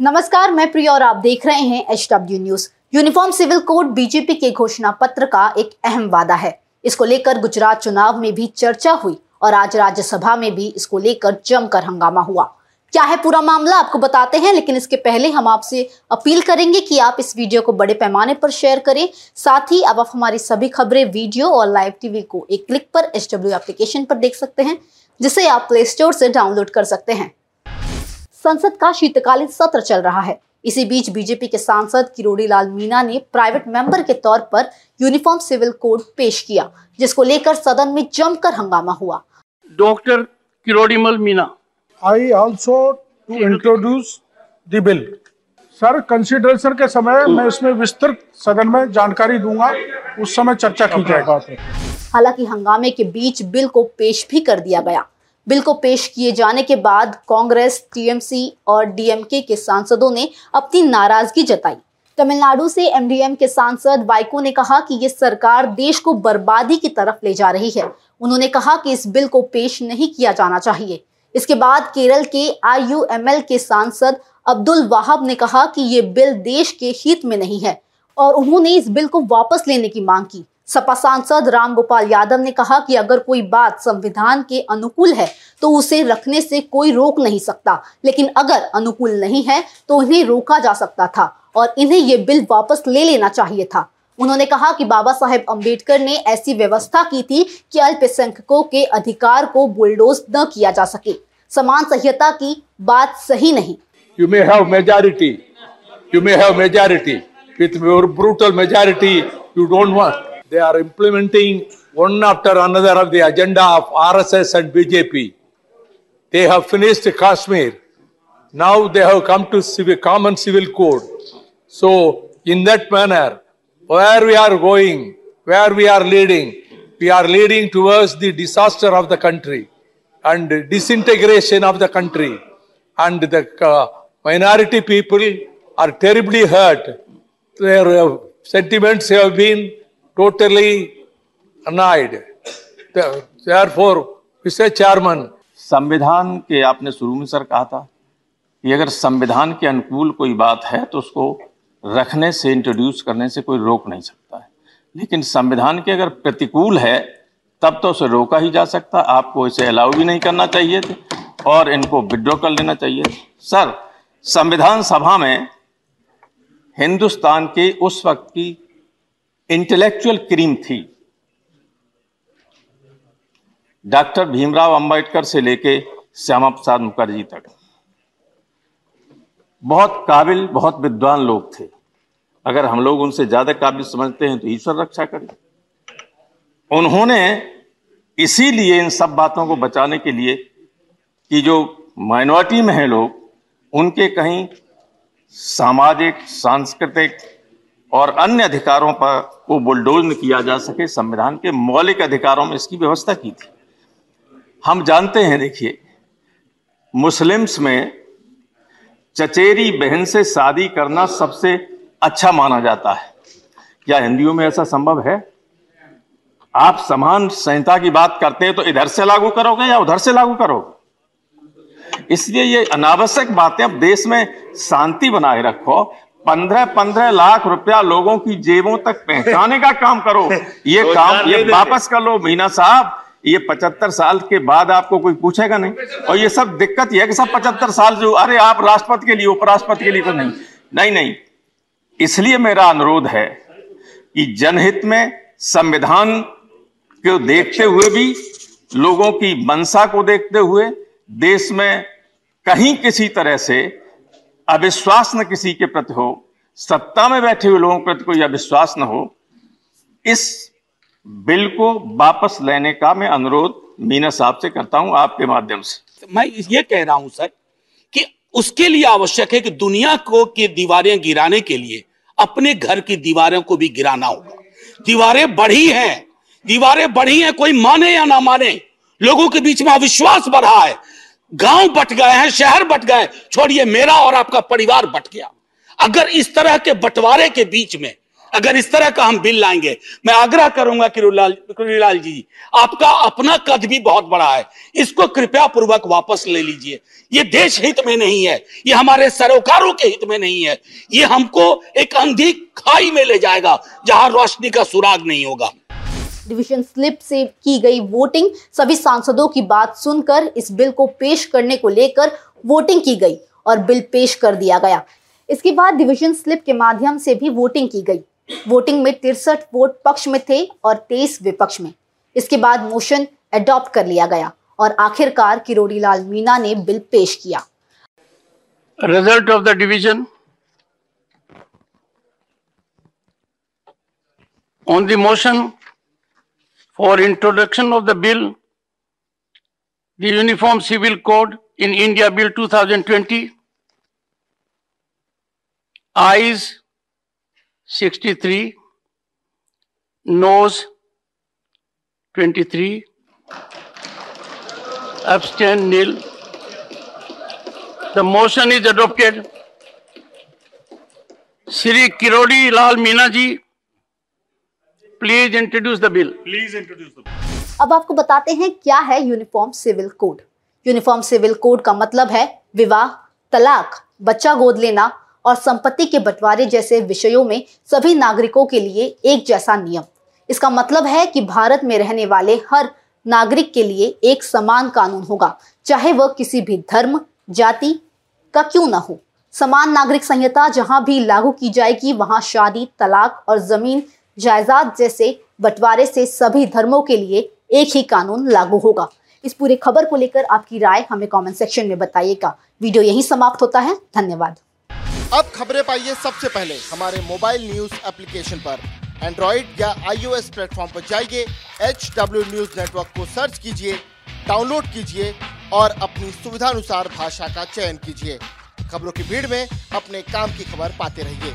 नमस्कार, मैं प्रिया और आप देख रहे हैं H W news uniform civil code BJP के घोषणा पत्र का एक अहम वादा है। इसको लेकर गुजरात चुनाव में भी चर्चा हुई और आज राज्यसभा में भी इसको लेकर जमकर हंगामा हुआ। क्या है पूरा मामला, आपको बताते हैं, लेकिन इसके पहले हम आपसे अपील करेंगे कि आप इस वीडियो को बड़े पैमाने पर शेयर करें। साथ ही अब आप हमारी सभी खबरें वीडियो और लाइव टीवी को एक क्लिक पर एच एप्लीकेशन पर देख सकते हैं, जिसे आप प्ले स्टोर से डाउनलोड कर सकते हैं। संसद का शीतकालीन सत्र चल रहा है। इसी बीच बीजेपी के सांसद किरोड़ी लाल मीना ने प्राइवेट मेंबर के तौर पर यूनिफॉर्म सिविल कोड पेश किया जिसको लेकर सदन में जमकर हंगामा हुआ। Doctor Kirodimal Meena I also to introduce the bill. Sir consideration के समय मैं इसमें विस्तृत सदन में जानकारी दूँगा। उस समय चर्चा की जाएगा हालाँकि हंगामे के बीच बिल को पेश भी कर दिया गया। बिल को पेश किए जाने के बाद कांग्रेस, टीएमसी और डीएमके के सांसदों ने अपनी नाराज़गी जताई। तमिलनाडु से एमडीएम के सांसद वाइको ने कहा कि ये सरकार देश को बर्बादी की तरफ़ ले जा रही है। उन्होंने कहा कि इस बिल को पेश नहीं किया जाना चाहिए। इसके बाद केरल के आईयूएमएल के सांसद अब्दुल वाहब ने कहा कि ये बिल देश के हित में नहीं है और उन्होंने इस बिल को वापस लेने की मांग की। सपा सांसद राम गोपाल यादव ने कहा कि अगर कोई बात संविधान के अनुकूल है तो उसे रखने से कोई रोक नहीं सकता लेकिन अगर अनुकूल नहीं है तो इन्हें रोका जा सकता था और इन्हें ये बिल वापस ले लेना चाहिए था उन्होंने कहा कि बाबा साहेब अंबेडकर ने ऐसी व्यवस्था की थी कि अल्पसंख्यकों के अधिकार को बुलडोज न किया जा सके समान संहिता की बात सही नहीं you may have majority. You may have majority. With your brutal majority, you don't want. They are implementing one after another of the agenda of RSS and BJP. They have finished Kashmir. Now they have come to civil, common civil code. So, in that manner, where we are going, where we are leading, we are leading towards the disaster of the country and disintegration of the country. And the uh, minority people are terribly hurt. Their uh, sentiments have been totally annoyed. Therefore, Mr. Chairman, संविधान के आपने शुरू में sir कहा था कि अगर संविधान के अनुकूल कोई बात है तो उसको रखने से इंट्रोड्यूस करने से कोई रोक नहीं सकता है लेकिन संविधान के अगर प्रतिकूल है तब तो उसे रोका ही जा सकता आपको इसे अलाउ भी नहीं करना चाहिए और इनको विड्रॉ कर लेना चाहिए सर संविधान सभा में हिंदुस्तान के उस वक्त की इंटेलेक्चुअल क्रीम थी। डॉक्टर भीमराव अंबेडकर से लेके श्यामा प्रसाद मुखर्जी तक। बहुत काबिल, बहुत विद्वान लोग थे। अगर हम लोग उनसे ज़्यादा काबिल समझते हैं तो ईश्वर रक्षा करें। उन्होंने इसीलिए इन सब बातों को बचाने के लिए कि जो माइनॉरिटी में हैं लोग, उनके कहीं सामाजिक, सांस्कृतिक और अन्य अधिकारों पर को बुलडोज किया जा सके, संविधान के मौलिक अधिकारों में इसकी व्यवस्था की थी। हम जानते हैं, देखिए, मुस्लिम्स में चचेरी बहन से शादी करना सबसे अच्छा माना जाता है। क्या हिंदियों में ऐसा संभव है? आप समान संहिता की बात करते हैं तो इधर से लागू करोगे या उधर से लागू करोगे? इसलिए ये अनावश्यक बातें अब देश में शांति बनाए रखो पंद्रह पंद्रह लाख रुपया लोगों की जेबों तक पहुँचाने का काम करो। ये काम ये वापस कर लो मीना साहब। ये पचहत्तर साल के बाद आपको कोई पूछेगा नहीं। और ये सब दिक्कत ये है कि सब पचहत्तर साल जो अरे आप राष्ट्रपति के लिए उपराष्ट्रपति के लिए नहीं। नहीं नहीं। इसलिए मेरा अनुरोध है कि जनहित में संविधान को देखते हुए भी लोगों की मनसा को देखते हुए देश में कहीं किसी तरह से अविश्वास न किसी के प्रति हो, सत्ता में बैठे हुए लोगों के प्रति कोई अविश्वास न हो, इस बिल को वापस लेने का मैं अनुरोध मीना साहब से करता हूँ आपके माध्यम से। मैं ये कह रहा हूँ, सर, कि उसके लिए आवश्यक है कि दुनिया को की दीवारें गिराने के लिए अपने घर की दीवारों को भी गिराना होगा। दीवारें बढ़ी हैं, दीवारें बढ़ी हैं, कोई माने या ना माने, लोगों के बीच में अविश्वास बढ़ा है। गाँव बट गए हैं, शहर बट गए छोड़िए, मेरा और आपका परिवार बट गया। अगर इस तरह के बंटवारे के बीच में, अगर इस तरह का हम बिल लाएँगे, मैं आग्रह करूँगा किरोलाल जी, आपका अपना कद भी बहुत बड़ा है। इसको कृपया पूर्वक वापस ले लीजिए। ये देश हित में नहीं है, ये हमारे सरोकारों के हित में नहीं है। ये हमको एक अंधी खाई में ले जाएगा, जहाँ रोशनी का सुराग नहीं होगा। डिवीज़न स्लिप से की गई वोटिंग। सभी सांसदों की बात सुनकर, इस बिल को पेश करने को लेकर वोटिंग की गई और बिल पेश कर दिया गया। इसके बाद डिवीज़न स्लिप के माध्यम से भी वोटिंग की गई। वोटिंग में तिरसठ वोट पक्ष में थे और तेईस विपक्ष में। इसके बाद मोशन अडॉप्ट कर लिया गया और आखिरकार किरोड़ी लाल मीना ने बिल पेश किया। Result of the division. On the motion for introduction of the bill, the Uniform Civil Code in India Bill 2020, eyes 63, nose 23, abstain nil. The motion is adopted. Shri Kirodi Lal Meena ji, please introduce the bill. अब आपको बताते हैं क्या है uniform civil code uniform civil code का मतलब है विवाह तलाक बच्चा गोद लेना और संपत्ति के बंटवारे जैसे विषयों में सभी नागरिकों के लिए एक जैसा नियम। इसका मतलब है कि भारत में रहने वाले हर नागरिक के लिए एक समान कानून होगा चाहे वह किसी भी धर्म जाति का क्यों ना हो। समान नागरिक संहिता जहाँ भी लागू की जाएगी वहाँ शादी तलाक और ज़मीन जायदाद जैसे बंटवारे से सभी धर्मों के लिए एक ही कानून लागू होगा। इस पूरी खबर को लेकर आपकी राय हमें कमेंट सेक्शन में बताइएगा। वीडियो यहीं समाप्त होता है। धन्यवाद। अब खबरें पाइए सबसे पहले। हमारे मोबाइल न्यूज़ एप्लीकेशन पर। एंड्रॉइड या आईओएस प्लेटफॉर्म पर जाइए। एच डब्ल्यू न्यूज़ नेटवर्क को सर्च कीजिए डाउनलोड कीजिए और अपनी सुविधानुसार भाषा का चयन कीजिए। खबरों की भीड़ में अपने काम की खबर पाते रहिए।